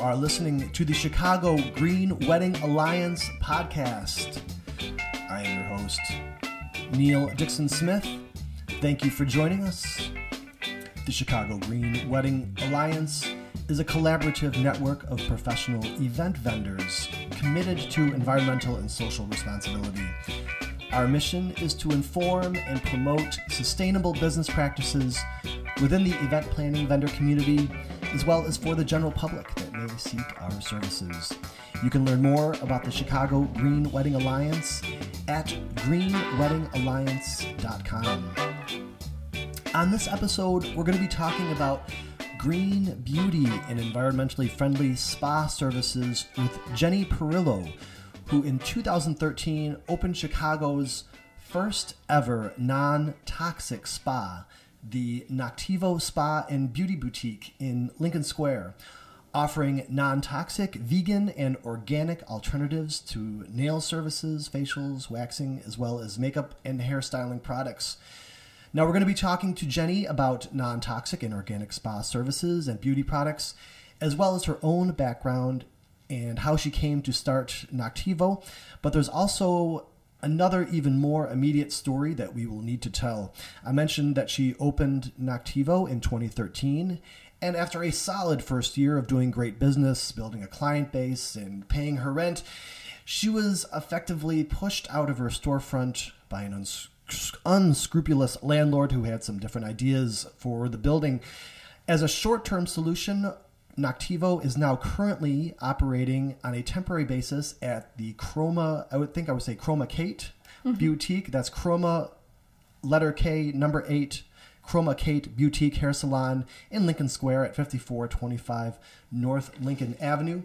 are listening to the Chicago Green Wedding Alliance podcast. I am your host, Neil Dixon Smith. Thank you for joining us. The Chicago Green Wedding Alliance is a collaborative network of professional event vendors committed to environmental and social responsibility. Our mission is to inform and promote sustainable business practices within the event planning vendor community, as well as for the general public seek our services. You can learn more about the Chicago Green Wedding Alliance at greenweddingalliance.com. On this episode, we're going to be talking about green beauty and environmentally friendly spa services with Jenny Perillo, who in 2013 opened Chicago's first ever non toxic spa, the Noktivo Spa and Beauty Boutique in Lincoln Square, offering non toxic, vegan, and organic alternatives to nail services, facials, waxing, as well as makeup and hairstyling products. Now, we're going to be talking to Jenny about non toxic and organic spa services and beauty products, as well as her own background and how she came to start Noktivo. But there's also another, even more immediate story that we will need to tell. I mentioned that she opened Noktivo in 2013. And after a solid first year of doing great business, building a client base, and paying her rent, she was effectively pushed out of her storefront by an uns- unscrupulous landlord who had some different ideas for the building. As a short term solution, Noktivo is now currently operating on a temporary basis at the Chroma, I would think I would say Chroma Kate mm-hmm. Boutique. That's Chroma letter K number eight Chroma Kate Boutique Hair Salon in Lincoln Square at 5425 North Lincoln Avenue.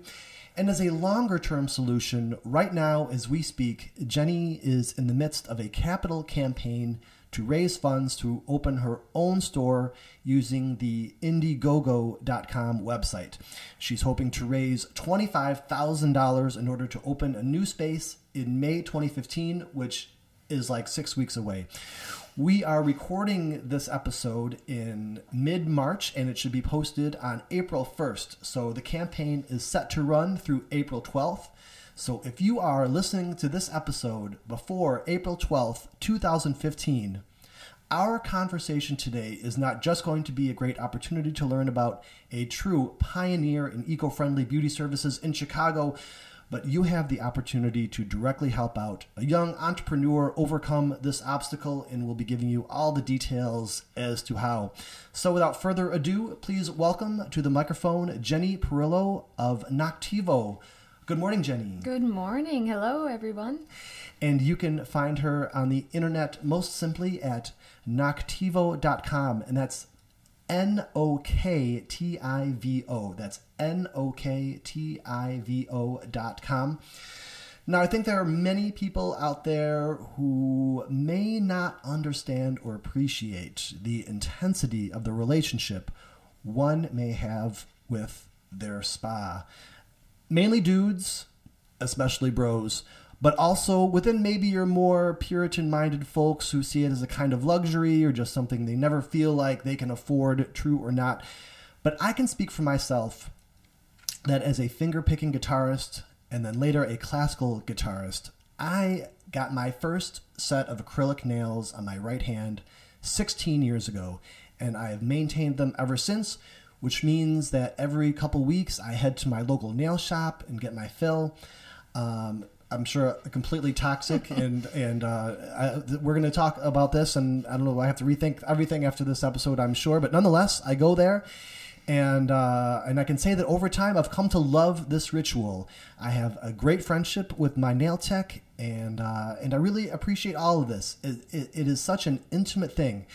And as a longer term solution, right now, as we speak, Jenny is in the midst of a capital campaign to raise funds to open her own store using the Indiegogo.com website. She's hoping to raise $25,000 in order to open a new space in May 2015, which is like six weeks away. We are recording this episode in mid March and it should be posted on April 1st. So the campaign is set to run through April 12th. So if you are listening to this episode before April 12th, 2015, our conversation today is not just going to be a great opportunity to learn about a true pioneer in eco friendly beauty services in Chicago but you have the opportunity to directly help out a young entrepreneur overcome this obstacle, and we'll be giving you all the details as to how. So, without further ado, please welcome to the microphone Jenny Perillo of Noktivo. Good morning, Jenny. Good morning. Hello, everyone. And you can find her on the internet most simply at noktivo.com, and that's N O K T I V O. That's N O K T I V O dot com. Now, I think there are many people out there who may not understand or appreciate the intensity of the relationship one may have with their spa. Mainly dudes, especially bros, but also within maybe your more Puritan minded folks who see it as a kind of luxury or just something they never feel like they can afford, true or not. But I can speak for myself that as a finger picking guitarist and then later a classical guitarist, I got my first set of acrylic nails on my right hand 16 years ago, and I have maintained them ever since, which means that every couple weeks I head to my local nail shop and get my fill. Um, I'm sure completely toxic, and and uh, I, we're going to talk about this. And I don't know, I have to rethink everything after this episode, I'm sure. But nonetheless, I go there, and uh, and I can say that over time, I've come to love this ritual. I have a great friendship with my nail tech, and uh, and I really appreciate all of this. It, it, it is such an intimate thing.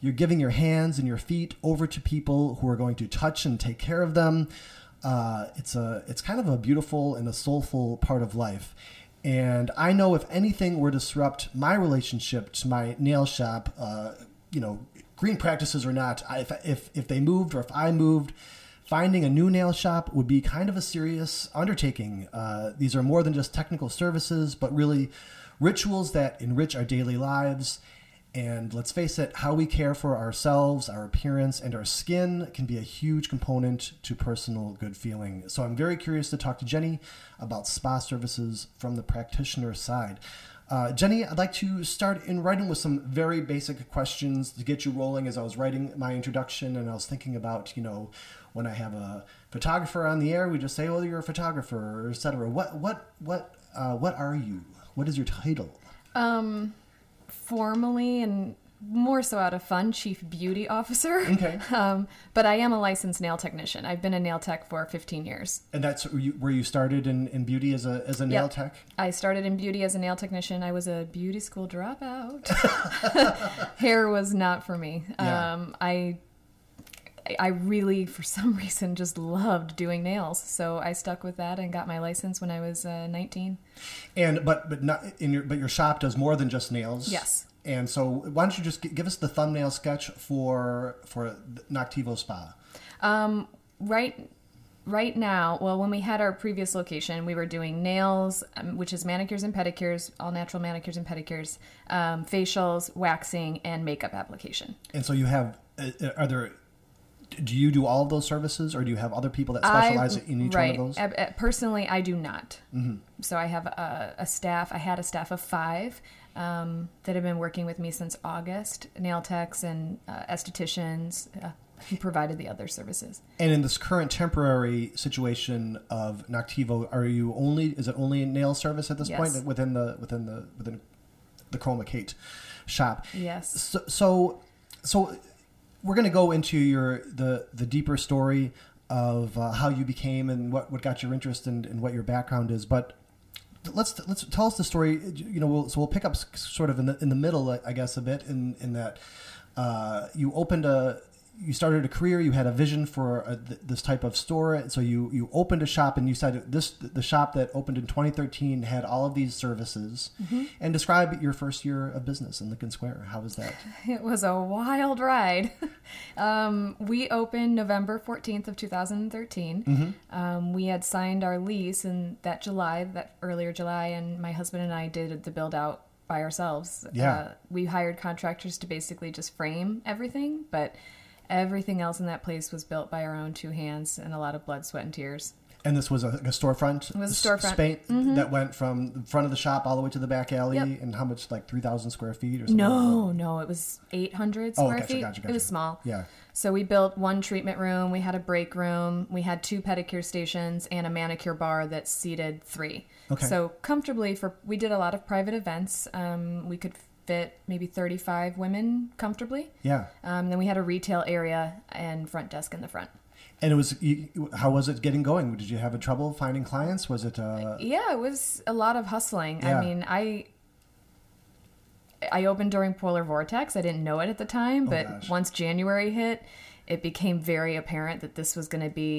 You're giving your hands and your feet over to people who are going to touch and take care of them. Uh, it's a it's kind of a beautiful and a soulful part of life and I know if anything were to disrupt my relationship to my nail shop, uh, you know, green practices or not, I, if, if, if they moved or if I moved, finding a new nail shop would be kind of a serious undertaking. Uh, these are more than just technical services, but really rituals that enrich our daily lives. And let's face it, how we care for ourselves, our appearance, and our skin can be a huge component to personal good feeling. So I'm very curious to talk to Jenny about spa services from the practitioner side. Uh, Jenny, I'd like to start in writing with some very basic questions to get you rolling. As I was writing my introduction, and I was thinking about, you know, when I have a photographer on the air, we just say, "Oh, you're a photographer," etc. What, what, what, uh, what are you? What is your title? Um, formally and more so out of fun, chief beauty officer. Okay. Um, but I am a licensed nail technician. I've been a nail tech for 15 years. And that's where you started in, in beauty as a as a nail Yep. tech. I started in beauty as a nail technician. I was a beauty school dropout. Hair was not for me. Yeah. Um, I I really, for some reason, just loved doing nails. So I stuck with that and got my license when I was uh, 19. And but but not in your but your shop does more than just nails. Yes. And so why don't you just give us the thumbnail sketch for for Noktivo Spa? Um, right right now well when we had our previous location we were doing nails um, which is manicures and pedicures all natural manicures and pedicures um, facials waxing and makeup application And so you have uh, uh, are there do you do all of those services or do you have other people that specialize I- in each right. one of those? Personally i do not Mm-hmm. so i have a, a staff i had a staff of five um, that have been working with me since august nail techs and uh, estheticians uh, who provided the other services And in this current temporary situation of Noktivo, are you only is it only a nail service at this Yes. point within the within the within the Chroma Kate shop? yes So so, so we're going to go into your the the deeper story of uh, how you became and what, what got your interest and, and what your background is, but. Let's let's tell us the story. You know, we'll, so we'll pick up sort of in the in the middle, I guess, a bit in in that uh, you opened a you started a career you had a vision for a, th- this type of store and so you you opened a shop and you said this the shop that opened in 2013 had all of these services and describe your first year of business in lincoln square how was that It was a wild ride. um, we opened November 14th of 2013. Mm-hmm. Um, we had signed our lease in that July, that earlier July, and my husband and I did the build out by ourselves. Yeah. Uh, we hired contractors to basically just frame everything, but everything else in that place was built by our own two hands and a lot of blood, sweat, and tears. and this was a, a storefront It was a storefront. Mm-hmm. that went from the front of the shop all the way to the back alley Yep. and how much like 3000 square feet or something No, no, it was 800 square Oh, square gotcha, feet. gotcha, It was small. yeah So we built one treatment room, we had a break room, we had two pedicure stations, and a manicure bar that seated three. Okay. So comfortably for we did a lot of private events. Um, we could fit maybe 35 women comfortably. yeah Um, then we had a retail area and front desk in the front. and it was how was it getting going did you have a trouble finding clients was it uh Yeah, it was a lot of hustling. Yeah. I mean, I I opened during polar vortex. I didn't know it at the time, but Oh, once January hit, it became very apparent that this was going to be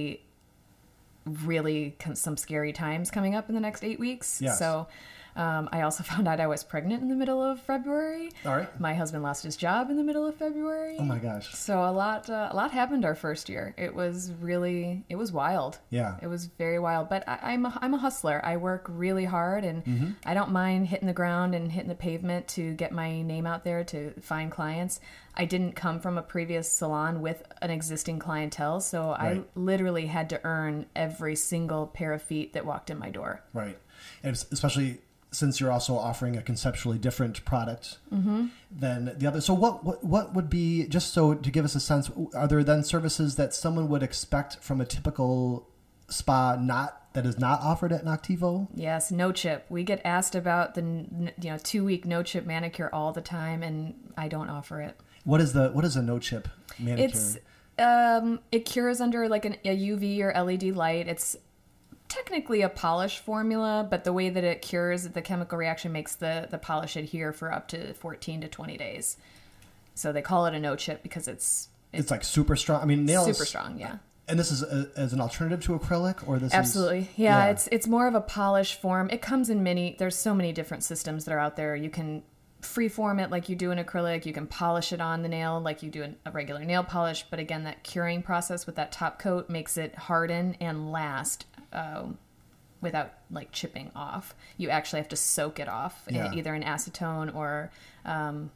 really some scary times coming up in the next eight weeks. Yes. So um, I also found out I was pregnant in the middle of February. all right My husband lost his job in the middle of February. oh my gosh So a lot, uh, a lot happened our first year. It was really, it was wild. yeah It was very wild, but I, I'm a, I'm a hustler. I work really hard, and Mm-hmm. I don't mind hitting the ground and hitting the pavement to get my name out there to find clients. I didn't come from a previous salon with an existing clientele, so I literally had to earn every single pair of feet that walked in my door. Right, and especially since you're also offering a conceptually different product Mm-hmm. than the other. So, what, what what would be just so to give us a sense? Are there then services that someone would expect from a typical spa not that is not offered at Noktivo? Yes, no chip. We get asked about the you know two week no chip manicure all the time, and I don't offer it. What is the what is a no chip manicure? It's um, it cures under like an, a UV or LED light. It's technically a polish formula, but the way that it cures, the chemical reaction makes the the polish adhere for up to 14 to 20 days. So they call it a no chip because it's it's like super strong. I mean, nails super strong. Yeah. And this is a, as an alternative to acrylic, or this Absolutely. is Yeah, it's it's more of a polish form. It comes in many there's so many different systems that are out there. You can freeform it like you do an acrylic, you can polish it on the nail like you do a regular nail polish, but again that curing process with that top coat makes it harden and last um, without like chipping off. You actually have to soak it off in Yeah. either in acetone or um,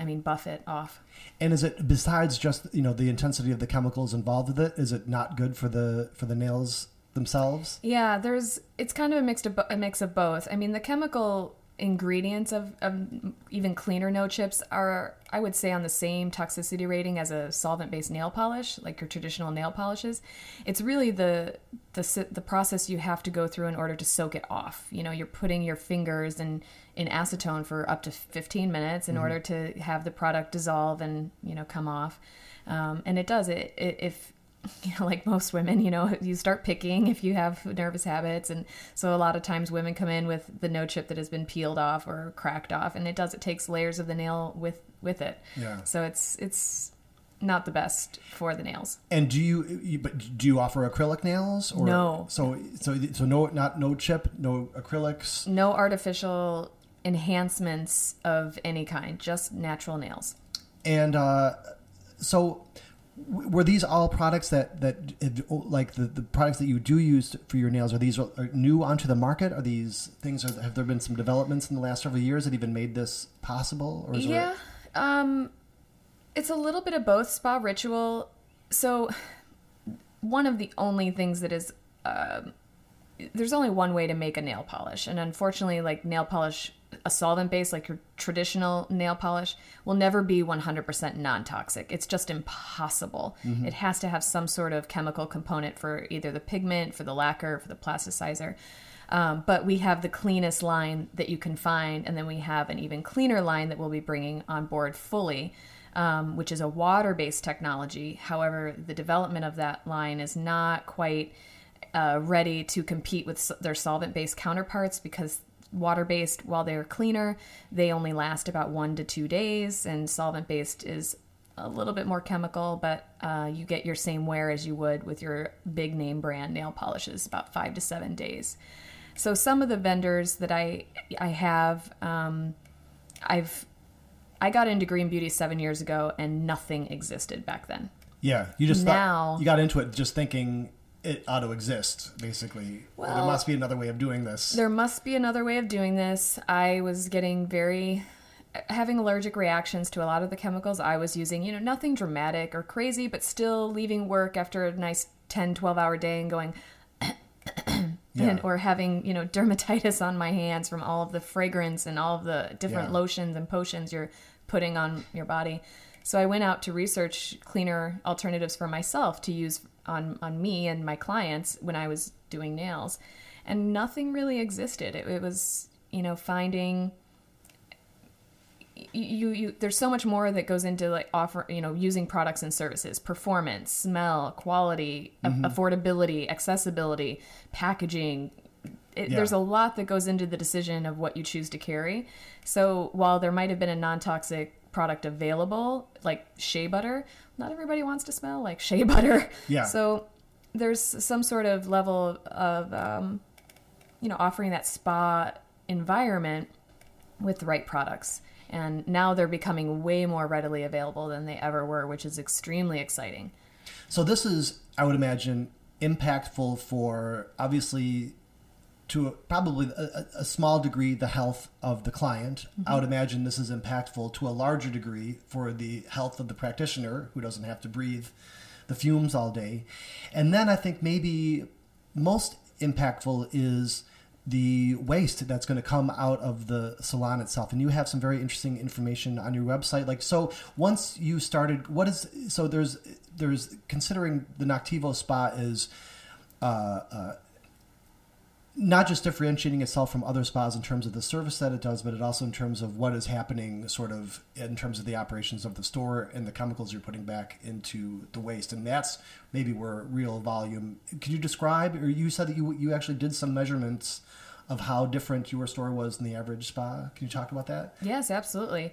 I mean, buff it off. And is it besides just you know the intensity of the chemicals involved with it? Is it not good for the for the nails themselves? Yeah, there's it's kind of a mix of a mix of both. I mean, the chemical ingredients of, of even cleaner no chips are I would say on the same toxicity rating as a solvent based nail polish, like your traditional nail polishes. It's really the the the process you have to go through in order to soak it off. You know, you're putting your fingers in in acetone for up to 15 minutes in mm-hmm. order to have the product dissolve and you know come off. Um, and it does it, it if you know, like most women, you know, you start picking if you have nervous habits. And so a lot of times women come in with the no chip that has been peeled off or cracked off. And it does, it takes layers of the nail with, with it. Yeah. So it's, it's, not the best for the nails. And do you, you, but do you offer acrylic nails or no? So so so no not no chip, no acrylics, no artificial enhancements of any kind, just natural nails. And uh, so were these all products that that like the, the products that you do use for your nails are these are new onto the market? Are these things are, have there been some developments in the last several years that even made this possible or yeah there... um it's a little bit of both spa ritual. So one of the only things that is uh, there's only one way to make a nail polish and unfortunately like nail polish a solvent base like your traditional nail polish will never be 100% non-toxic. It's just impossible. Mm-hmm. it has to have some sort of chemical component for either the pigment for the lacquer for the plasticizer. Um, but we have the cleanest line that you can find and then we have an even cleaner line that we'll be bringing on board fully um, which is a water-based technology. However the development of that line is not quite uh, ready to compete with their solvent based counterparts because water based, while they're cleaner, they only last about one to two days, and solvent based is a little bit more chemical, but uh, you get your same wear as you would with your big name brand nail polishes, about five to seven days. So some of the vendors that I I have, um, I've I got into Green Beauty seven years ago, and nothing existed back then. Yeah, you just now thought, you got into it just thinking it ought to exist, basically. Well, there must be another way of doing this. There must be another way of doing this. I was getting very having allergic reactions to a lot of the chemicals I was using, you know, nothing dramatic or crazy, but still leaving work after a nice 10, 12 hour day and going, yeah. and, or having, you know, dermatitis on my hands from all of the fragrance and all of the different yeah. lotions and potions you're putting on your body. So I went out to research cleaner alternatives for myself to use on on me and my clients when I was doing nails, and nothing really existed. It, it was you know finding you, you there's so much more that goes into like offer you know using products and services performance smell quality mm-hmm. affordability accessibility packaging it, yeah. there's a lot that goes into the decision of what you choose to carry so while there might have been a non-toxic product available like shea butter not everybody wants to smell like shea butter. Yeah. So there's some sort of level of, um, you know, offering that spa environment with the right products. And now they're becoming way more readily available than they ever were, which is extremely exciting. So this is, I would imagine, impactful for obviously to a, probably a, a, small degree the health of the client. Mm-hmm. I would imagine this is impactful to a larger degree for the health of the practitioner who doesn't have to breathe the fumes all day. And then I think maybe most impactful is the waste that's going to come out of the salon itself and you have some very interesting information on your website like so once you started what is so there's there's considering the noktivo spa is uh, uh, not just differentiating itself from other spas in terms of the service that it does, but it also in terms of what is happening, sort of in terms of the operations of the store and the chemicals you're putting back into the waste, and that's maybe where real volume. Can you describe, or you said that you you actually did some measurements of how different your store was than the average spa? Can you talk about that? Yes, absolutely.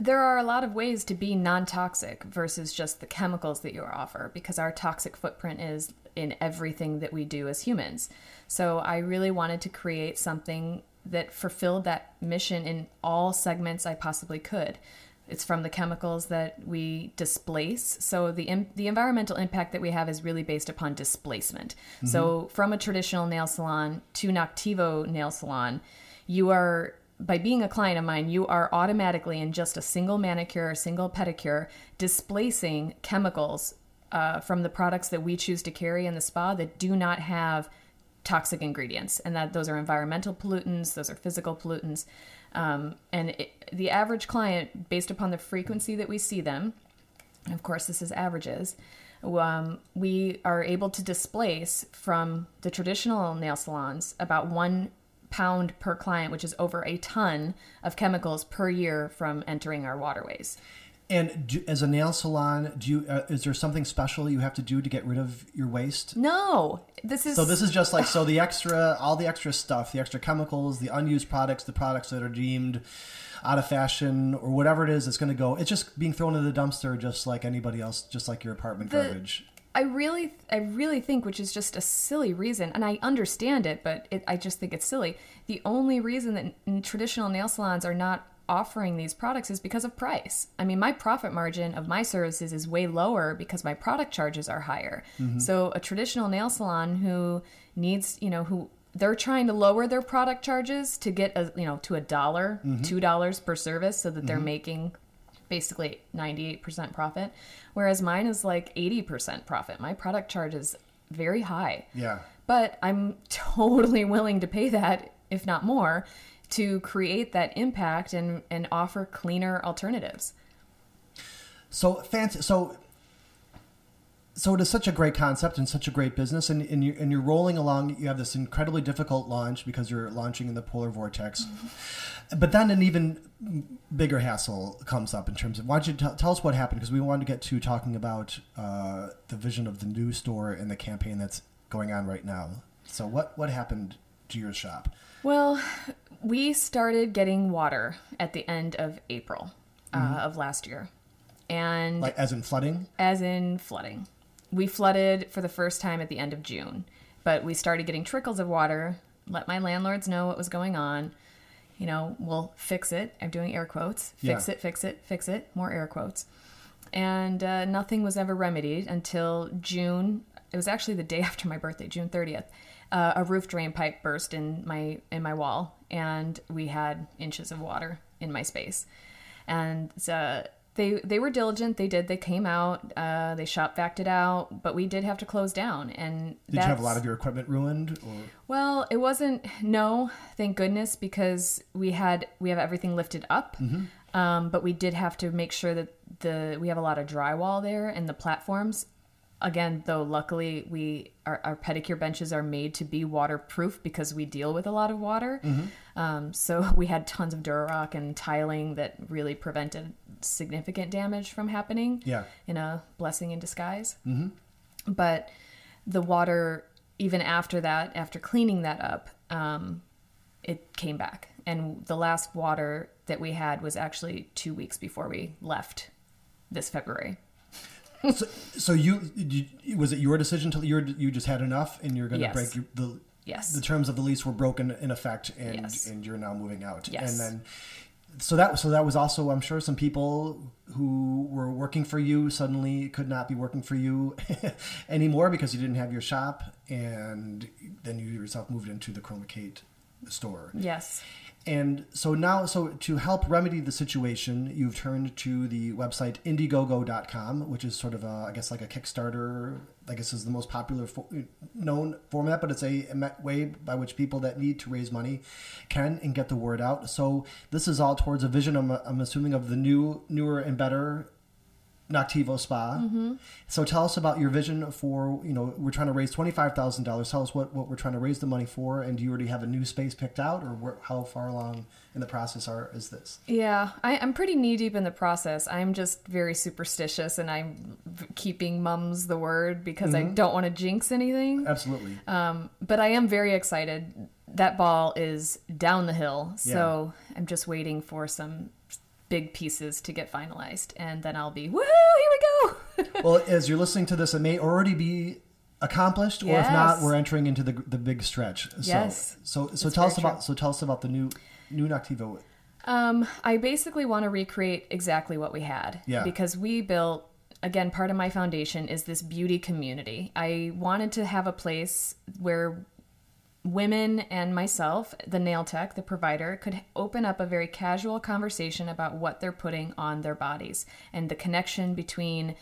There are a lot of ways to be non toxic versus just the chemicals that you offer because our toxic footprint is in everything that we do as humans. So I really wanted to create something that fulfilled that mission in all segments I possibly could. It's from the chemicals that we displace. So the the environmental impact that we have is really based upon displacement. Mm-hmm. So from a traditional nail salon to Noktivo nail salon, you are by being a client of mine, you are automatically in just a single manicure, or single pedicure, displacing chemicals uh, from the products that we choose to carry in the spa that do not have toxic ingredients, and that those are environmental pollutants, those are physical pollutants, um, and it, the average client, based upon the frequency that we see them, of course this is averages. Um, we are able to displace from the traditional nail salons about one pound per client, which is over a ton of chemicals per year from entering our waterways. And do, as a nail salon, do you uh, is there something special you have to do to get rid of your waste? No, this is So this is just like so the extra, all the extra stuff, the extra chemicals, the unused products, the products that are deemed out of fashion or whatever it is that's going to go. It's just being thrown in the dumpster, just like anybody else, just like your apartment The- garbage. I really, I really think, which is just a silly reason, and I understand it, but it, I just think it's silly. The only reason that n- traditional nail salons are not offering these products is because of price. I mean, my profit margin of my services is way lower because my product charges are higher. Mm-hmm. So a traditional nail salon who needs, you know, who they're trying to lower their product charges to get a, you know, to a dollar, mm-hmm. two dollars per service, so that they're mm-hmm. making basically 98% profit whereas mine is like 80% profit my product charge is very high Yeah. but i'm totally willing to pay that if not more to create that impact and and offer cleaner alternatives So fancy. So so it is such a great concept and such a great business, and, and you and you're rolling along. You have this incredibly difficult launch because you're launching in the polar vortex, mm-hmm. But then an even bigger hassle comes up in terms of why don't you tell, tell us what happened because we wanted to get to talking about uh, the vision of the new store and the campaign that's going on right now. So what what happened to your shop? well we started getting water at the end of april uh, of last year and Like as in flooding? as in flooding. We flooded for the first time at the end of June, but we started getting trickles of water. Let my landlords know what was going on. You know, we'll fix it. I'm doing air quotes. Fix Yeah. it, fix it, fix it. More air quotes. And uh, nothing was ever remedied until June. It was actually the day after my birthday, June 30th. Uh, a roof drain pipe burst in my in my wall, and we had inches of water in my space. And uh, they they were diligent. They did. They came out. Uh, they shop vacked it out, but we did have to close down. And Did you have a lot of your equipment ruined? Or well, it wasn't no, thank goodness, because we had we have everything lifted up. Um, but we did have to make sure that the we have a lot of drywall there and the platforms. Again, though, luckily we our, our pedicure benches are made to be waterproof because we deal with a lot of water. Um, so we had tons of Durarock and tiling that really prevented significant damage from happening yeah, in a blessing in disguise. Mm-hmm. But the water, even after that, after cleaning that up, um, it came back. And the last water that we had was actually two weeks before we left this February. So, so you, you was it your decision to you you just had enough and you're going to Yes. break your, the Yes. the terms of the lease were broken in effect and Yes. and you're now moving out Yes. and then so that so that was also I'm sure some people who were working for you suddenly could not be working for you anymore because you didn't have your shop and then you yourself moved into the Chroma Kate store Yes. And so now, so to help remedy the situation, you've turned to the website Indiegogo.com, which is sort of a, I guess, like a Kickstarter. I guess is the most popular known format, but it's a, a way by which people that need to raise money can and get the word out. So this is all towards a vision. I'm, I'm assuming of the new, newer and better Noktivo Spa. Mm-hmm. So tell us about your vision for, you know, we're trying to raise $25,000. Tell us what, what we're trying to raise the money for. And do you already have a new space picked out or where, how far along in the process are, is this? Yeah, I, I'm pretty knee deep in the process. I'm just very superstitious and I'm keeping mums the word because I don't want to jinx anything. Absolutely. Um, but I am very excited. That ball is down the hill, so I'm just waiting for some big pieces to get finalized, and then I'll be woohoo! Here we go. well, as you're listening to this, it may already be accomplished, or if not, we're entering into the, the big stretch. So, Yes. So, so tell us very about, true. so tell us about the new, new Noktivo. um, I basically want to recreate exactly what we had, Yeah. because we built. Again, part of my foundation is this beauty community. I wanted to have a place where women and myself, the nail tech, the provider, could open up a very casual conversation about what they're putting on their bodies and the connection between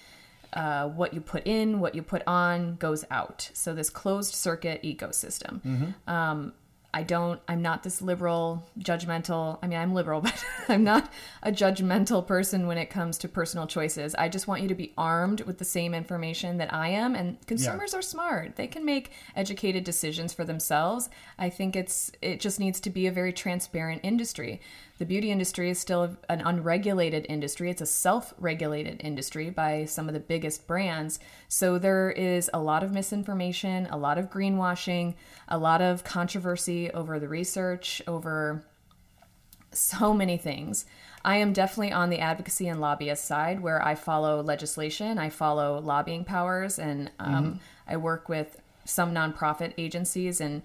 uh, what you put in, what you put on goes out. So this closed circuit ecosystem. Mm-hmm. Um, I don't, I'm not this liberal, judgmental. I mean, I'm liberal, but I'm not a judgmental person when it comes to personal choices. I just want you to be armed with the same information that I am. And consumers are smart. They can make educated decisions for themselves. I think it's, it just needs to be a very transparent industry. The beauty industry is still an unregulated industry. It's a self regulated industry by some of the biggest brands. So there is a lot of misinformation, a lot of greenwashing, a lot of controversy over the research, over so many things. I am definitely on the advocacy and lobbyist side where I follow legislation, I follow lobbying powers, and um, I work with some nonprofit agencies and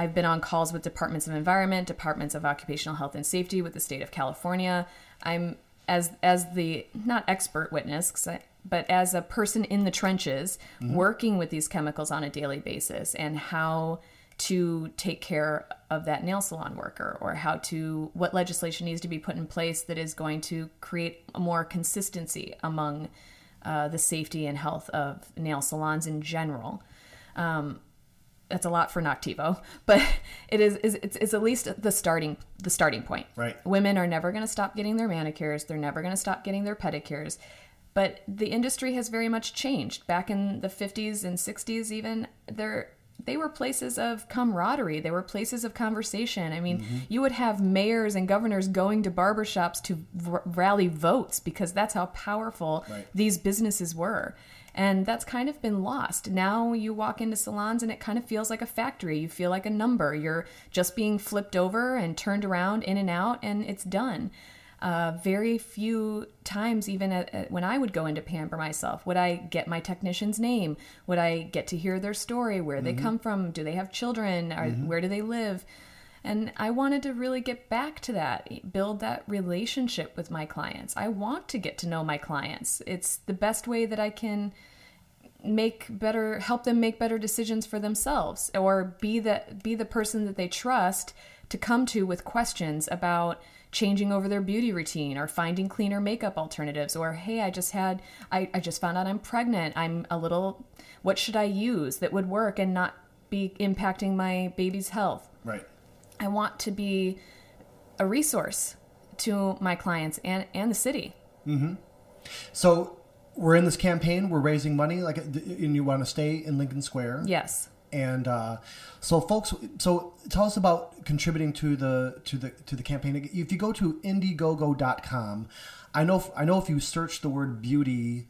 I've been on calls with departments of environment, departments of occupational health and safety with the state of California. I'm as as the not expert witness, I, but as a person in the trenches working with these chemicals on a daily basis and how to take care of that nail salon worker or how to what legislation needs to be put in place that is going to create more consistency among uh, the safety and health of nail salons in general. Um, that's a lot for Noktivo, but it is, is it's, it's at least the starting the starting point. Right. Women are never going to stop getting their manicures. They're never going to stop getting their pedicures. But the industry has very much changed. Back in the 50s and 60s, even there they were places of camaraderie. They were places of conversation. I mean, mm-hmm. you would have mayors and governors going to barbershops to r- rally votes because that's how powerful Right. these businesses were. And that's kind of been lost. Now you walk into salons and it kind of feels like a factory. You feel like a number. You're just being flipped over and turned around in and out, and it's done. Uh, very few times, even at, at- when I would go in to pamper myself, would I get my technician's name? Would I get to hear their story, where they come from? Do they have children? Or Where do they live? And I wanted to really get back to that, build that relationship with my clients. I want to get to know my clients. It's the best way that I can make better help them make better decisions for themselves or be the be the person that they trust to come to with questions about changing over their beauty routine or finding cleaner makeup alternatives or hey i just had i, I just found out i'm pregnant i'm a little what should i use that would work and not be impacting my baby's health Right. I want to be a resource to my clients and and the city So we're in this campaign. We're raising money, like, and you want to stay in Lincoln Square. yes And uh, so, folks, so tell us about contributing to the to the to the campaign. If you go to Indiegogo.com, I know I know if you search the word beauty,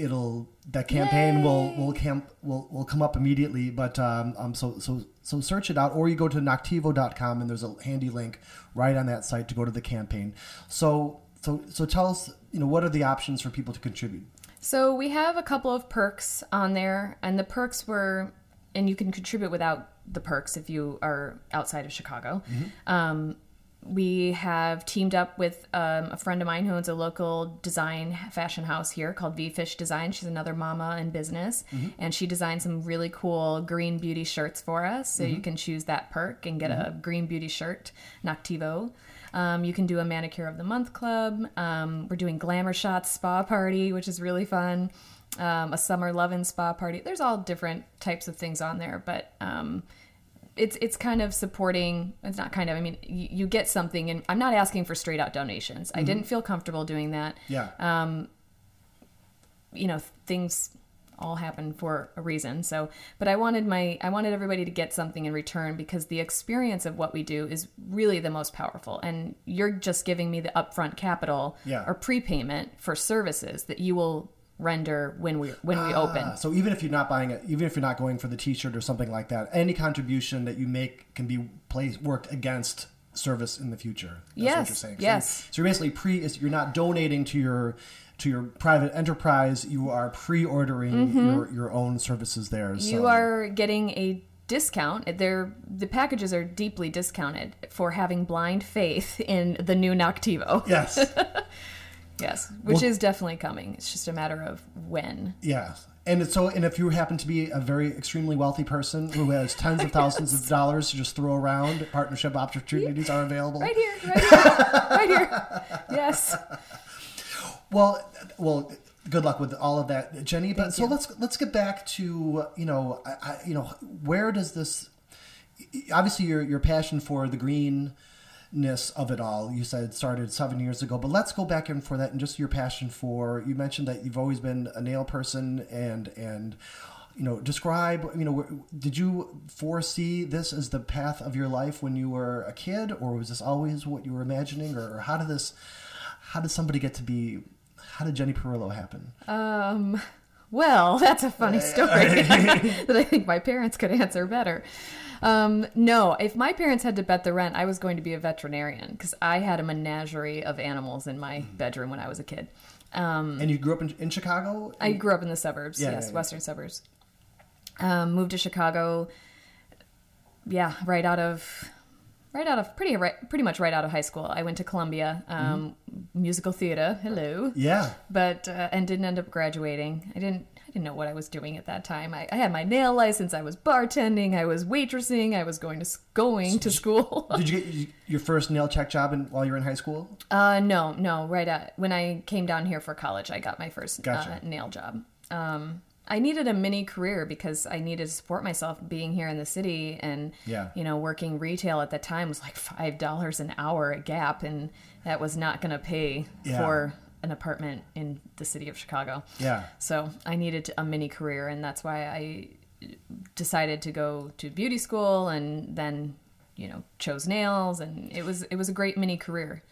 it'll that campaign will will camp will will come up immediately. But um, um so so so search it out, or you go to Noktivo.com and there's a handy link right on that site to go to the campaign. So so so tell us, you know, what are the options for people to contribute? So we have a couple of perks on there, and the perks were, and you can contribute without the perks if you are outside of Chicago. Um, we have teamed up with um, a friend of mine who owns a local design fashion house here called V Fish Design. She's another mama in business, and she designed some really cool green beauty shirts for us. So you can choose that perk and get a green beauty shirt, Noktivo. Um, you can do a manicure of the month club. Um, we're doing glamour shots spa party, which is really fun. Um, a summer love and spa party. There's all different types of things on there, but um, it's it's kind of supporting. It's not kind of. I mean, you, you get something, and I'm not asking for straight out donations. I didn't feel comfortable doing that. Yeah. Um, you know, things all happen for a reason. So, but I wanted my I wanted everybody to get something in return because the experience of what we do is really the most powerful. And you're just giving me the upfront capital Yeah. or prepayment for services that you will render when we when we open. Ah, so even if you're not buying it, even if you're not going for the T-shirt or something like that, any contribution that you make can be placed worked against service in the future. That's what Yes, you're saying. So- yes. So, you're basically pre. is- You're not donating to your to your private enterprise. You are pre-ordering your your own services there. Mm-hmm. You are getting a discount. They're, the packages are deeply discounted for having blind faith in the new Noktivo. Yes. Yes, which Well- is definitely coming. It's just a matter of when. Yeah. And so, and if you happen to be a very extremely wealthy person who has tens of thousands of dollars to just throw around, partnership opportunities are available. Right here, right here, right here. Yes. Well, well, good luck with all of that, Jenny. But Thank so you. let's let's get back to you know, I, I, you know, where does this? Obviously, your your passion for the greenness of it all. You said started seven years ago, but let's go back in for that and just your passion for. You mentioned that you've always been a nail person, and and you know, describe. You know, did you foresee this as the path of your life when you were a kid, or was this always what you were imagining, or, or how did this? How did somebody get to be? How did Jenny Perillo happen? Um, well, that's a funny story that I think my parents could answer better. Um, no, if my parents had to bet the rent, I was going to be a veterinarian because I had a menagerie of animals in my bedroom when I was a kid. Um, and you grew up in, in Chicago. I grew up in the suburbs, Yeah, yes, yeah, yeah. western suburbs. Um, moved to Chicago. Yeah, right out of, right out of pretty right, pretty much right out of high school. I went to Columbia um, Mm-hmm. musical theater. Hello, yeah, but uh, and didn't end up graduating. I didn't. Didn't know what I was doing at that time. I, I had my nail license. I was bartending. I was waitressing. I was going to going to school. did you get your first nail tech job in, while you were in high school? Uh, no, no. Right at when I came down here for college, I got my first Gotcha. uh, nail job. Um, I needed a mini career because I needed to support myself being here in the city, and Yeah. you know, working retail at the time was like five dollars an hour at Gap, and that was not going to pay Yeah. for an apartment in the city of Chicago. Yeah. So I needed a mini career, and that's why I decided to go to beauty school, and then you know chose nails, and it was it was a great mini career.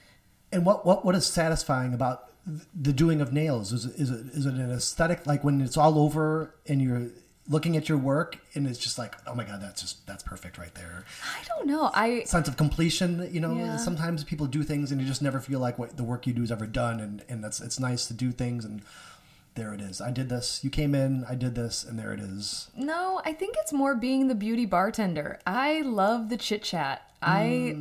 And what what what is satisfying about the doing of nails? Is it, is it is it an aesthetic like when it's all over and you're looking at your work and it's just like oh my god that's just that's perfect right there I don't know. I sense of completion you know Yeah. sometimes people do things and you just never feel like what the work you do is ever done and and that's it's nice to do things and there it is i did this you came in i did this and there it is no. I think it's more being the beauty bartender. I love the chit chat. I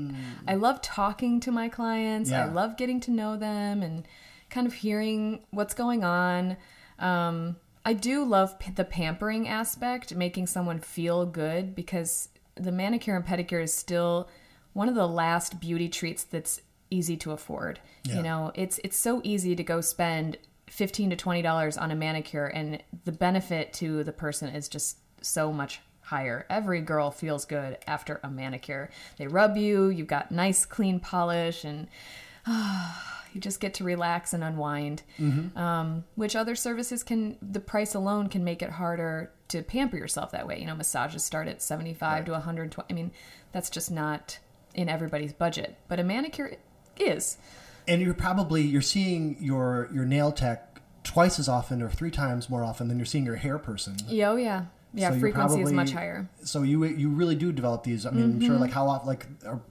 I love talking to my clients. Yeah. I love getting to know them and kind of hearing what's going on. Um, I do love p- the pampering aspect, making someone feel good because the manicure and pedicure is still one of the last beauty treats that's easy to afford. Yeah. You know, it's it's so easy to go spend 15 to 20 dollars on a manicure and the benefit to the person is just so much higher. Every girl feels good after a manicure. They rub you, you've got nice clean polish and you just get to relax and unwind. Um, which other services can the price alone can make it harder to pamper yourself that way. You know, massages start at 75 to 120. I mean, that's just not in everybody's budget. But a manicure is. and you're probably you're seeing your your nail tech twice as often or three times more often than you're seeing your hair person Yeah, oh yeah. Yeah, So frequency is much higher. so you you really do develop these i mean i'm Mm-hmm. sure like how often like are,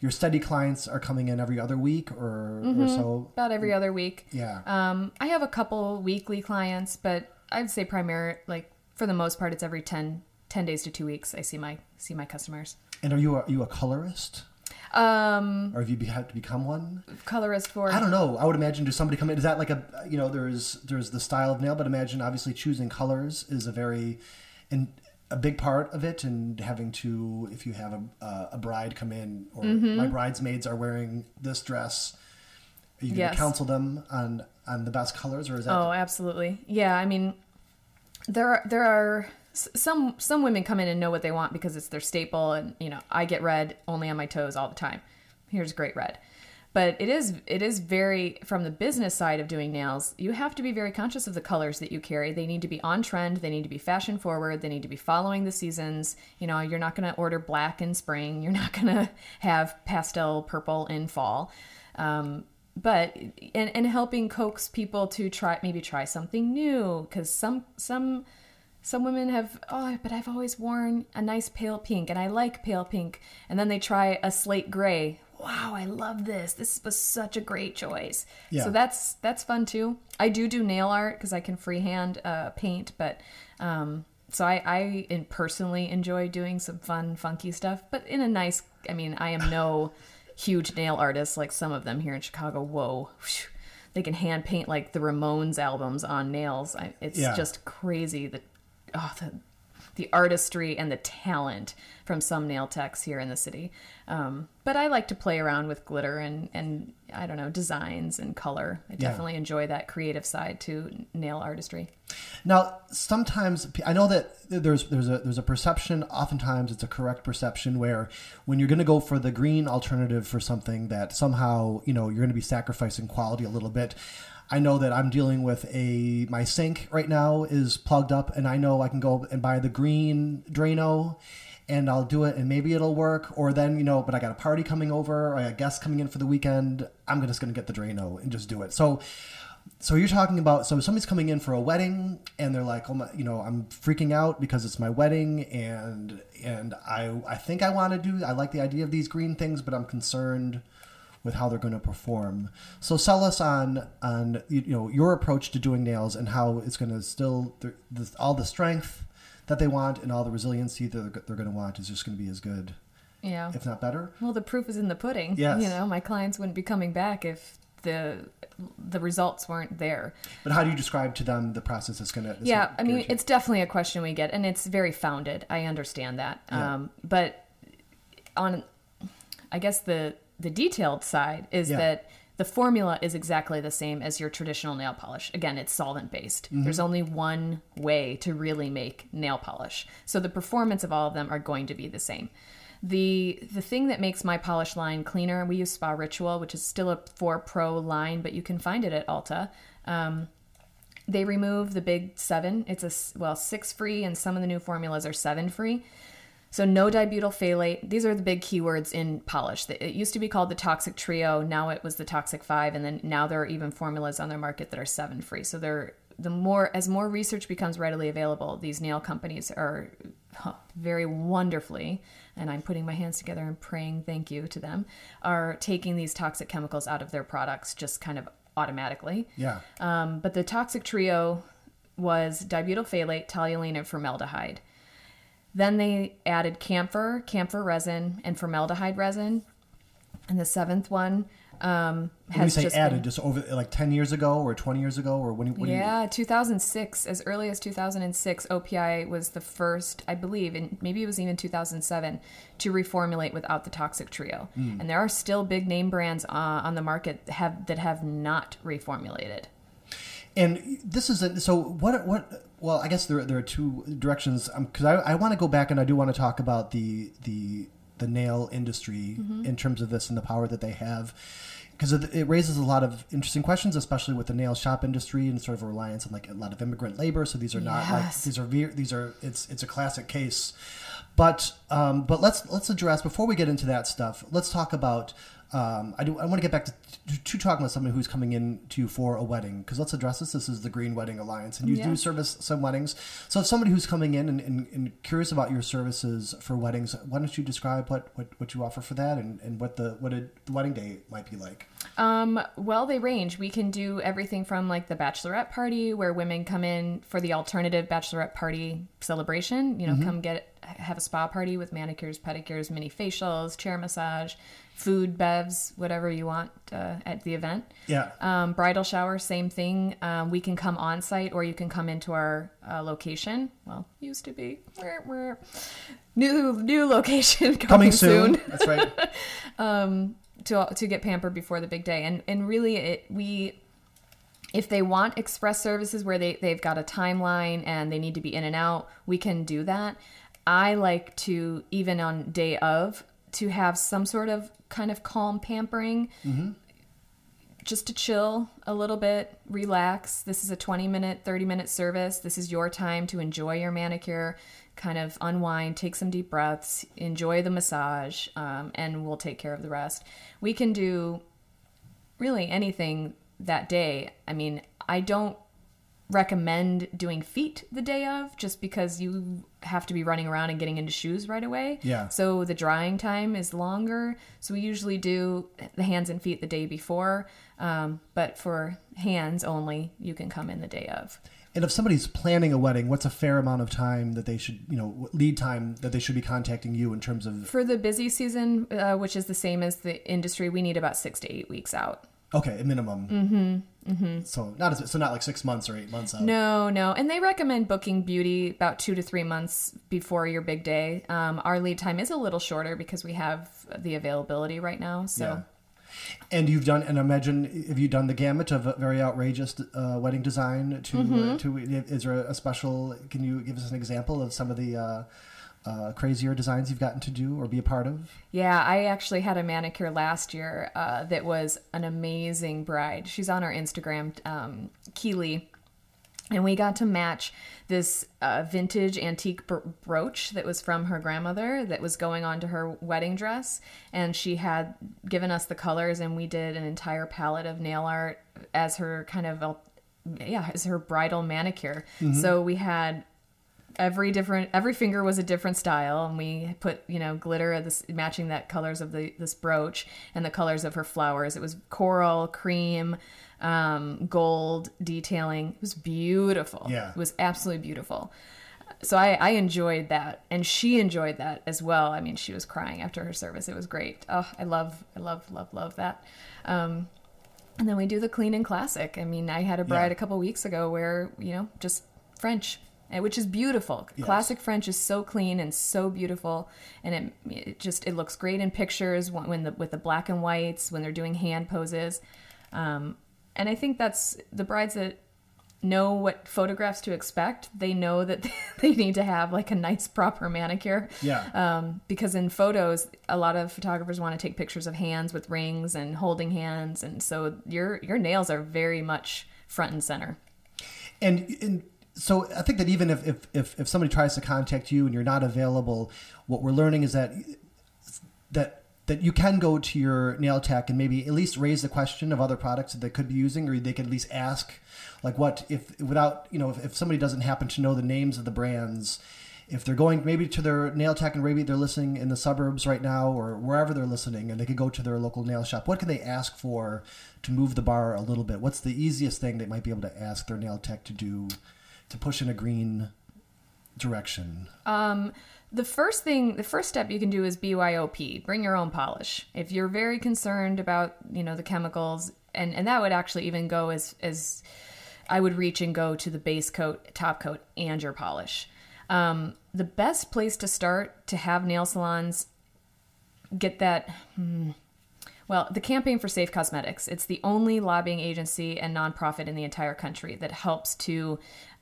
your steady clients are coming in every other week or or so About every other week. yeah Um, I have a couple weekly clients, but I'd say primary like for the most part it's every 10, 10 days to 2 weeks I see my see my customers. and are you a, are you a colorist Um, or have you be, had to become one colorist for I don't know. I would imagine does somebody come in? Is that like a you know there's there's the style of nail, but imagine obviously choosing colors is a very and a big part of it, and having to if you have a uh, a bride come in or Mm-hmm. my bridesmaids are wearing this dress, are you going to Yes. counsel them on on the best colors, or is that Oh, absolutely. Yeah, I mean, there are there are some some women come in and know what they want because it's their staple, and you know, I get red only on my toes all the time. Here's great red. But it is it is very from the business side of doing nails. You have to be very conscious of the colors that you carry. They need to be on trend. They need to be fashion forward. They need to be following the seasons. You know, you're not going to order black in spring. You're not going to have pastel purple in fall. Um, but and, and helping coax people to try maybe try something new because some some some women have oh but i've always worn a nice pale pink and i like pale pink and then they try a slate gray wow i love this this was such a great choice Yeah. so that's that's fun too i do do nail art because i can freehand uh, paint but um so I, I personally enjoy doing some fun funky stuff but in a nice i mean i am no huge nail artist like some of them here in chicago whoa they can hand paint like the Ramones albums on nails. I, it's Yeah. just crazy that oh, the the artistry and the talent from some nail techs here in the city. Um, but I like to play around with glitter and and I don't know designs and color. I Yeah. definitely enjoy that creative side to nail artistry. Now, sometimes I know that there's there's a there's a perception. Oftentimes, it's a correct perception where when you're going to go for the green alternative for something that somehow you know you're going to be sacrificing quality a little bit. I know that I'm dealing with a my sink right now is plugged up, and I know I can go and buy the green Drano. And I'll do it, and maybe it'll work. Or then, you know, but I got a party coming over, or I got guests coming in for the weekend. I'm just to get the Drano and just do it. So, so you're talking about so somebody's coming in for a wedding and they're like, oh my, you know, I'm freaking out because it's my wedding and and I I think I want to do I like the idea of these green things, but I'm concerned with how they're going to perform. So sell us on on you know your approach to doing nails and how it's going to still the, the, all the strength that they want and all the resiliency that they're, they're going to want is just going to be as good, Yeah. if not better. Well, the proof is in the pudding. Yes. You know, my clients wouldn't be coming back if the the results weren't there. But how do you describe to them the process that's going to? yeah, I mean, it's definitely a question we get, and it's very founded. I understand that. Yeah. Um, but on, I guess the the detailed side is Yeah. that the formula is exactly the same as your traditional nail polish. Again, it's solvent based. Mm-hmm. There's only one way to really make nail polish, so the performance of all of them are going to be the same. The the thing that makes my polish line cleaner, we use Spa Ritual, which is still a 4 Pro line, but you can find it at Ulta. Um, they remove the big seven. It's a well six free, and some of the new formulas are seven free. So no dibutyl phthalate. These are the big keywords in polish. It used to be called the toxic trio. Now it was the toxic five, and then now there are even formulas on their market that are seven free. So they're the more as more research becomes readily available, these nail companies are very wonderfully, and I'm putting my hands together and praying thank you to them, are taking these toxic chemicals out of their products just kind of automatically. yeah. Um, but the toxic trio was dibutyl phthalate, toluene, and formaldehyde. Then they added camphor, camphor resin, and formaldehyde resin. And the seventh one um, When you say just added, been, just over like ten years ago or twenty years ago, or when? when you- yeah, 2006, as early as 2006, OPI was the first, I believe, and maybe it was even 2007, to reformulate without the toxic trio. Hmm. And there are still big name brands uh, on the market that have that have not reformulated. And this is a, so what what well I guess there there are two directions because I, I want to go back and I do want to talk about the the the nail industry in terms of this and the power that they have because it, it raises a lot of interesting questions especially with the nail shop industry and sort of a reliance on like a lot of immigrant labor so these are not like these are these are it's it's a classic case but um, but let's let's address before we get into that stuff. Let's talk about. Um, I do. I want to get back to, to, to talking about someone who's coming in to you for a wedding because let's address this. This is the Green Wedding Alliance, and you Yeah. do service some weddings. So, if somebody who's coming in and, and, and curious about your services for weddings, why don't you describe what, what, what you offer for that and, and what the what a, the wedding day might be like? Um, well, they range. We can do everything from like the bachelorette party where women come in for the alternative bachelorette party celebration, you know, come get have a spa party with manicures, pedicures, mini facials, chair massage, food, bevs, whatever you want uh, at the event. Yeah. Um, bridal shower, same thing. Um, we can come on site or you can come into our uh, location. Well, used to be. New new location coming, coming soon. That's right. um, to to get pampered before the big day and and really it we if they want express services where they they've got a timeline and they need to be in and out we can do that i like to even on day of to have some sort of kind of calm pampering just to chill a little bit, relax. This is a 20 minute, 30 minute service. This is your time to enjoy your manicure, kind of unwind, take some deep breaths, enjoy the massage, um, and we'll take care of the rest. We can do really anything that day. I mean, I don't recommend doing feet the day of just because you have to be running around and getting into shoes right away. Yeah. So the drying time is longer. So we usually do the hands and feet the day before. Um, but for hands only, you can come in the day of. And if somebody's planning a wedding, what's a fair amount of time that they should, you know, lead time that they should be contacting you in terms of? For the busy season, uh, which is the same as the industry, we need about six to eight weeks out. Okay, a minimum. Mm-hmm. Mm-hmm. So not as, so not like six months or eight months out. No, no. And they recommend booking beauty about two to three months before your big day. Um, our lead time is a little shorter because we have the availability right now. So. Yeah. And you've done, and imagine, have you done the gamut of very outrageous uh, wedding design? To uh, to is there a special? Can you give us an example of some of the uh, uh, crazier designs you've gotten to do or be a part of? Yeah, I actually had a manicure last year uh, that was an amazing bride. She's on our Instagram, um, Keely. And we got to match this uh, vintage antique bro- brooch that was from her grandmother that was going on to her wedding dress. And she had given us the colors, and we did an entire palette of nail art as her kind of, yeah, as her bridal manicure. So we had every different every finger was a different style and we put you know glitter this matching that colors of the this brooch and the colors of her flowers. It was coral cream um, gold detailing. It was beautiful. Yeah. it was absolutely beautiful. So I, I enjoyed that and she enjoyed that as well. I mean she was crying after her service. It was great. Oh i love i love love love that. Um, and then we do the clean and classic. I mean i had a bride Yeah. a couple weeks ago where you know just french which is beautiful Yes. classic french is so clean and so beautiful and it, it just it looks great in pictures when when the with the black and whites when they're doing hand poses um, and i think that's the brides that know what photographs to expect they know that they need to have like a nice proper manicure Yeah. um, because in photos a lot of photographers want to take pictures of hands with rings and holding hands and so your your nails are very much front and center and, and so I think that even if, if, if, if somebody tries to contact you and you're not available, what we're learning is that that that you can go to your nail tech and maybe at least raise the question of other products that they could be using, or they could at least ask, like, what if without you know if, if somebody doesn't happen to know the names of the brands. If they're going maybe to their nail tech and maybe they're listening in the suburbs right now or wherever they're listening and they could go to their local nail shop, what can they ask for to move the bar a little bit? What's the easiest thing they might be able to ask their nail tech to do to push in a green direction? Um, the first thing, the first step you can do is BYOP, bring your own polish. If you're very concerned about, you know, the chemicals, and, and that would actually even go as, as I would reach and go to the base coat, top coat, and your polish. Um, the best place to start to have nail salons get that hmm, well, the Campaign for Safe Cosmetics. It's the only lobbying agency and nonprofit in the entire country that helps to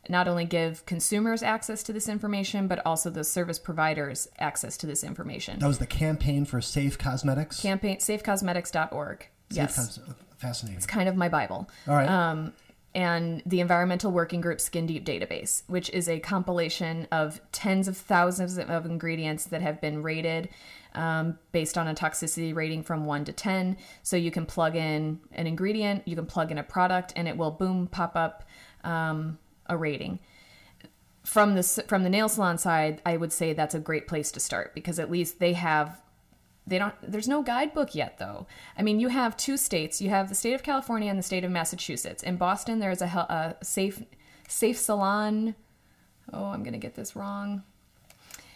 not only give consumers access to this information, but also the service providers access to this information. That was the campaign for safe cosmetics. Campaign safecosmetics.org. Safe Yes. cos- fascinating. It's kind of my Bible. All right. Um, and the Environmental Working Group Skin Deep Database, which is a compilation of tens of thousands of ingredients that have been rated um, based on a toxicity rating from 1 to 10. So you can plug in an ingredient, you can plug in a product, and it will boom pop up um, a rating. From the from the nail salon side, I would say that's a great place to start because at least they have they don't there's no guidebook yet though. I mean you have two states. You have the state of california and the state of massachusetts. In boston there's a, a safe safe salon. Oh i'm gonna get this wrong.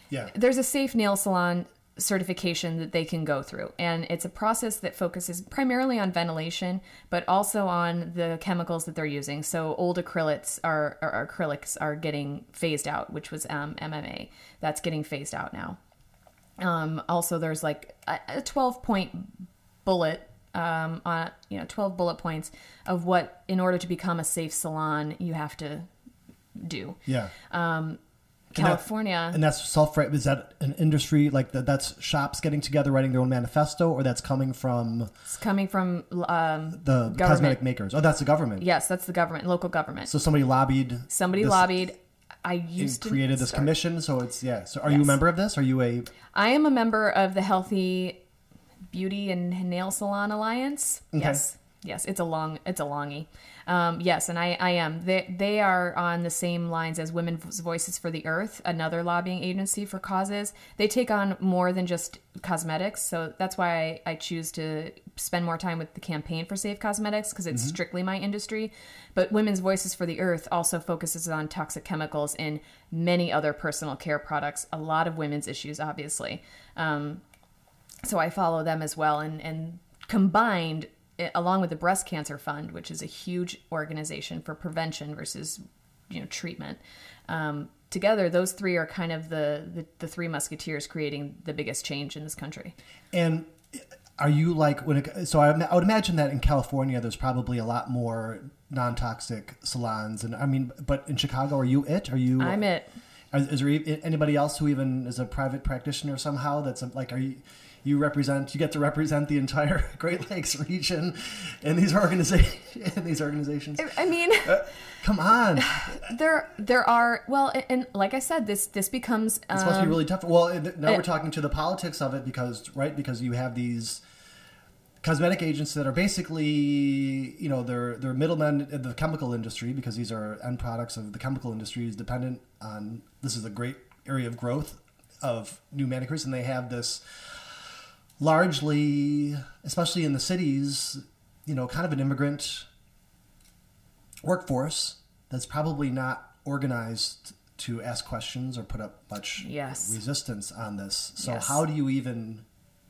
Yeah. there's a safe nail salon certification that they can go through. And it's a process that focuses primarily on ventilation but also on the chemicals that they're using. So old acrylics are, are acrylics are getting phased out which was um, mma that's getting phased out now. Um, also there's like a, a 12 point bullet um, on you know 12 bullet points of what in order to become a safe salon you have to do. Yeah. um, And that- california And that's self right. Is that an industry like that? That's shops getting together, writing their own manifesto, or that's coming from It's coming from um, the Government. cosmetic makers? Oh, that's the government. yes, that's the government, local government. So somebody lobbied. Somebody this- lobbied. I used to created this start- commission. So it's yeah. So are you a member of this? Are you a I am a member of the Healthy Beauty and Nail Salon Alliance. Okay. Yes, yes, it's a long, it's a longy. Um, yes, and I, I am. They, they are on the same lines as Women's Voices for the Earth, another lobbying agency for causes. They take on more than just cosmetics, so that's why I, I choose to spend more time with the campaign for safe cosmetics because it's strictly my industry. But Women's Voices for the Earth also focuses on toxic chemicals in many other personal care products, a lot of women's issues, obviously. Um, so I follow them as well, and and combined, along with the Breast Cancer Fund, which is a huge organization for prevention versus you know treatment. Um, together, those three are kind of the, the the three musketeers creating the biggest change in this country. And are you like when it, so I, I would imagine that in California there's probably a lot more non-toxic salons and I mean but in Chicago are you it are you I'm it. Is, is there anybody else who even is a private practitioner somehow? That's a, like, are you you represent? You get to represent the entire Great Lakes region in these organizations. In these organizations, I mean. come on, there there are well and, and like i said this this becomes this must be um, really tough. Well, now it- we're talking to the politics of it because right because you have these cosmetic agents that are basically you know they're they're middlemen in the chemical industry because these are end products of the chemical industry is dependent on this is a great area of growth of new manicures and they have this largely especially in the cities you know kind of an immigrant workforce that's probably not organized to ask questions or put up much Yes. resistance on this so Yes. how do you even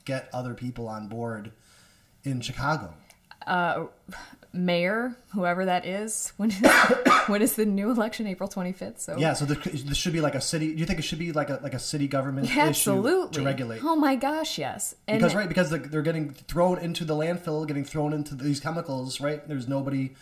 get other people on board in chicago uh, mayor whoever that is when when is the new election? April 25th so. Yeah so this, should be like a city do you think it should be like a like a city government issue absolutely. to regulate? Oh my gosh yes. And because right because they're, they're getting thrown into the landfill getting thrown into these chemicals right? There's nobody.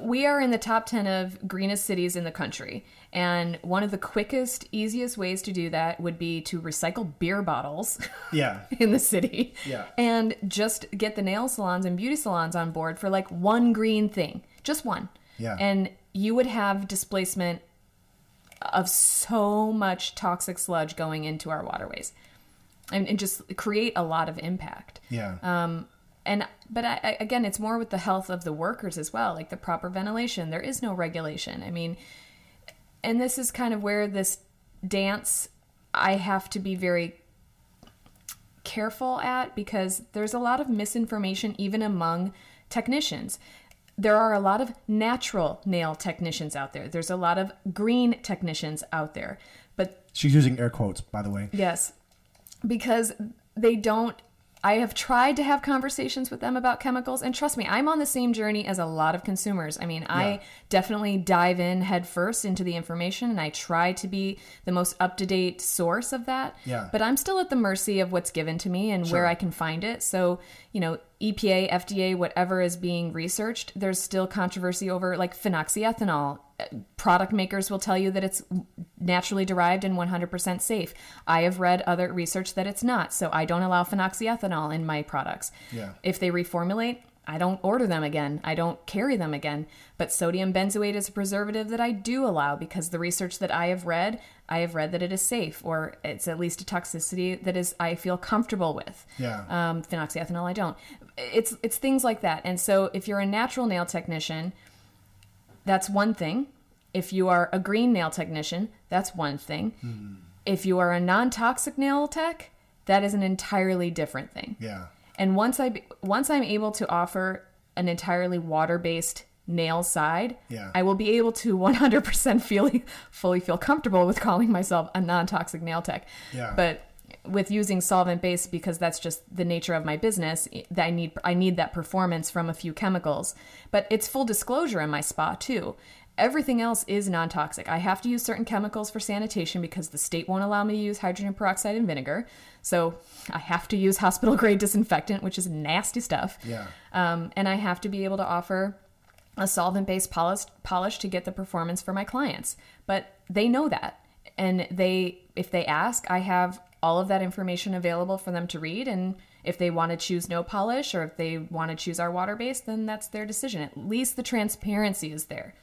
We are in the top 10 of greenest cities in the country. And one of the quickest easiest ways to do that would be to recycle beer bottles yeah. in the city. Yeah. and just get the nail salons and beauty salons on board for like one green thing. Just one. Yeah. and you would have displacement of so much toxic sludge going into our waterways and, and just create a lot of impact. Yeah. Um, and but I, I, again it's more with the health of the workers as well like the proper ventilation. There is no regulation. I mean and this is kind of where this dance i have to be very careful at because there's a lot of misinformation even among technicians there are a lot of natural nail technicians out there there's a lot of green technicians out there but she's using air quotes by the way Yes, because they don't. I have tried to have conversations with them about chemicals, and trust me, I'm on the same journey as a lot of consumers. I mean, Yeah. I definitely dive in head first into the information, and I try to be the most up to date source of that. Yeah. But I'm still at the mercy of what's given to me and Sure. where I can find it. So, you know, EPA, FDA, whatever is being researched, there's still controversy over like phenoxyethanol. Product makers will tell you that it's naturally derived and 100% safe. I have read other research that it's not, so I don't allow phenoxyethanol in my products. Yeah. If they reformulate, I don't order them again. I don't carry them again. But sodium benzoate is a preservative that I do allow because the research that I have read, I have read that it is safe or it's at least a toxicity that is I feel comfortable with. Yeah. Um, phenoxyethanol, I don't. It's it's things like that. And so if you're a natural nail technician, that's one thing. If you are a green nail technician, that's one thing. Hmm. If you are a non-toxic nail tech, that is an entirely different thing. yeah And once I once I'm able to offer an entirely water-based nail side, Yeah. I will be able to 100% feel fully feel comfortable with calling myself a non-toxic nail tech. Yeah. But with using solvent based because that's just the nature of my business that I need I need that performance from a few chemicals. But it's full disclosure in my spa too. Everything else is non-toxic. I have to use certain chemicals for sanitation because the state won't allow me to use hydrogen peroxide and vinegar. So I have to use hospital grade disinfectant, which is nasty stuff. Yeah. Um, and I have to be able to offer a solvent based polish, polish to get the performance for my clients. But they know that. And they, if they ask, I have all of that information available for them to read. And if they want to choose no polish or if they want to choose our water based, then that's their decision. At least the transparency is there.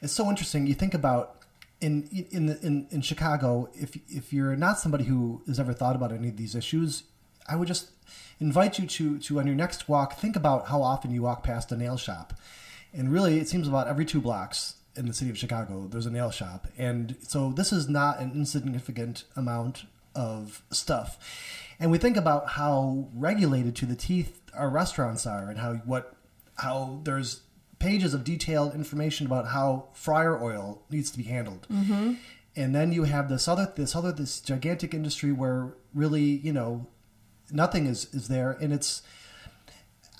It's so interesting. You think about in in in in Chicago. If if you're not somebody who has ever thought about any of these issues, I would just invite you to to on your next walk think about how often you walk past a nail shop, and really it seems about every two blocks in the city of Chicago there's a nail shop, and so this is not an insignificant amount of stuff. And we think about how regulated to the teeth our restaurants are, and how what how there's pages of detailed information about how fryer oil needs to be handled. Mm-hmm. And then you have this other this other this gigantic industry where really you know nothing is is there, and it's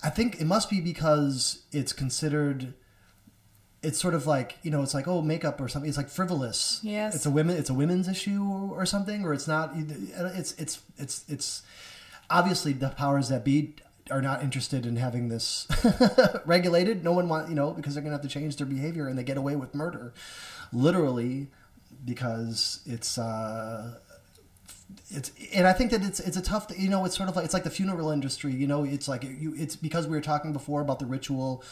I think it must be because it's considered. It's sort of like you know, it's like oh, makeup or something. It's like frivolous. Yes. It's a women. It's a women's issue or, or something, or it's not. It's it's it's it's obviously the powers that be are not interested in having this regulated. No one want you know because they're gonna have to change their behavior and they get away with murder, literally, because it's. uh it's and I think that it's it's a tough you know it's sort of like it's like the funeral industry you know it's like you it's because we were talking before about the ritual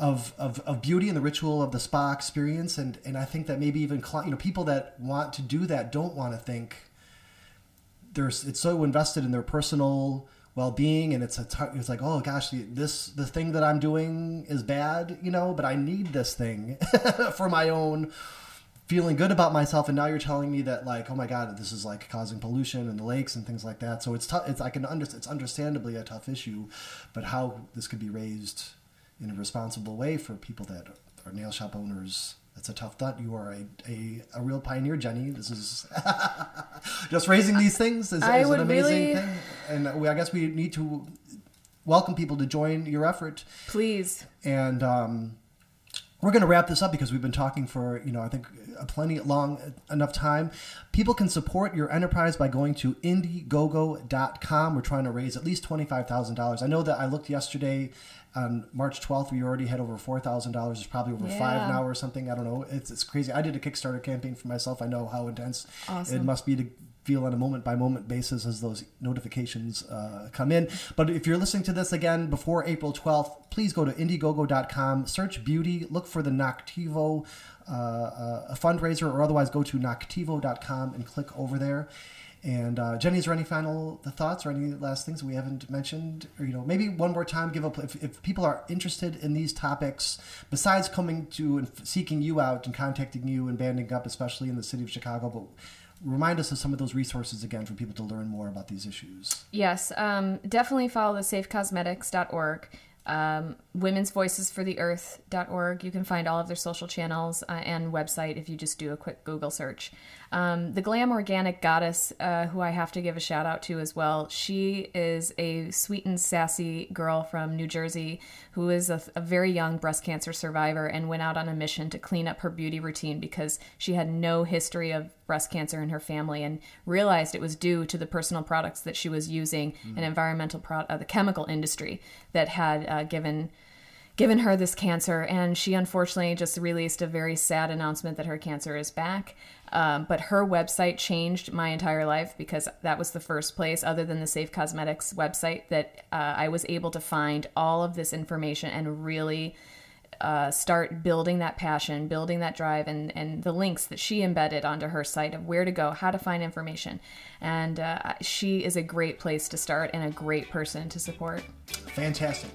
of, of, of beauty and the ritual of the spa experience. And and I think that maybe even you know people that want to do that don't want to think there's it's so invested in their personal well-being and it's a it's like oh gosh this the thing that I'm doing is bad you know but I need this thing for my own feeling good about myself. And now you're telling me that like oh my god this is like causing pollution in the lakes and things like that. So it's tough it's I can understand it's understandably a tough issue but how this could be raised in a responsible way for people that are nail shop owners. That's a tough thought. You are a, a, a real pioneer jenny. This is just raising these things is, is an amazing really- thing. And we, i guess we need to welcome people to join your effort. Please. and um, we're going to wrap this up because we've been talking for you know i think a plenty long enough time. People can support your enterprise by going to indiegogo.com we're trying to raise at least $25000 i know that i looked yesterday on march 12th we already had over $4000 it's probably over five Yeah. now or something i don't know it's, it's crazy i did a kickstarter campaign for myself i know how intense it must be to feel on a moment by moment basis as those notifications uh, come in. But if you're listening to this again before April 12th, please go to Indiegogo.com, search beauty, look for the Noktivo uh, uh, fundraiser, or otherwise go to Noktivo.com and click over there. And uh, Jenny, is there any final thoughts or any last things we haven't mentioned? Or you know, maybe one more time, give up if, if people are interested in these topics. Besides coming to and seeking you out and contacting you and banding up, especially in the city of Chicago, but remind us of some of those resources again for people to learn more about these issues. Yes, um, definitely follow the safecosmetics.org, um, women's voices for the earth.org. You can find all of their social channels uh, and website if you just do a quick Google search. Um, the Glam Organic Goddess, uh, who I have to give a shout out to as well, she is a sweet and sassy girl from New Jersey who is a, a very young breast cancer survivor and went out on a mission to clean up her beauty routine because she had no history of breast cancer in her family and realized it was due to the personal products that she was using and environmental pro- uh, the chemical industry that had uh, given given her this cancer. And she unfortunately just released a very sad announcement that her cancer is back um, but her website changed my entire life because that was the first place other than the safe cosmetics website that uh, i was able to find all of this information and really uh, start building that passion, building that drive, and, and the links that she embedded onto her site of where to go, how to find information. And uh, she is a great place to start and a great person to support. Fantastic.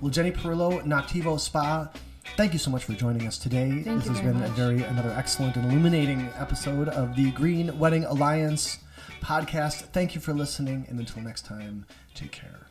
Well, Jenny Perillo, Noktivo Spa, thank you so much for joining us today. Thank this has been a very another excellent and illuminating episode of the Green Wedding Alliance podcast. Thank you for listening, and until next time, take care.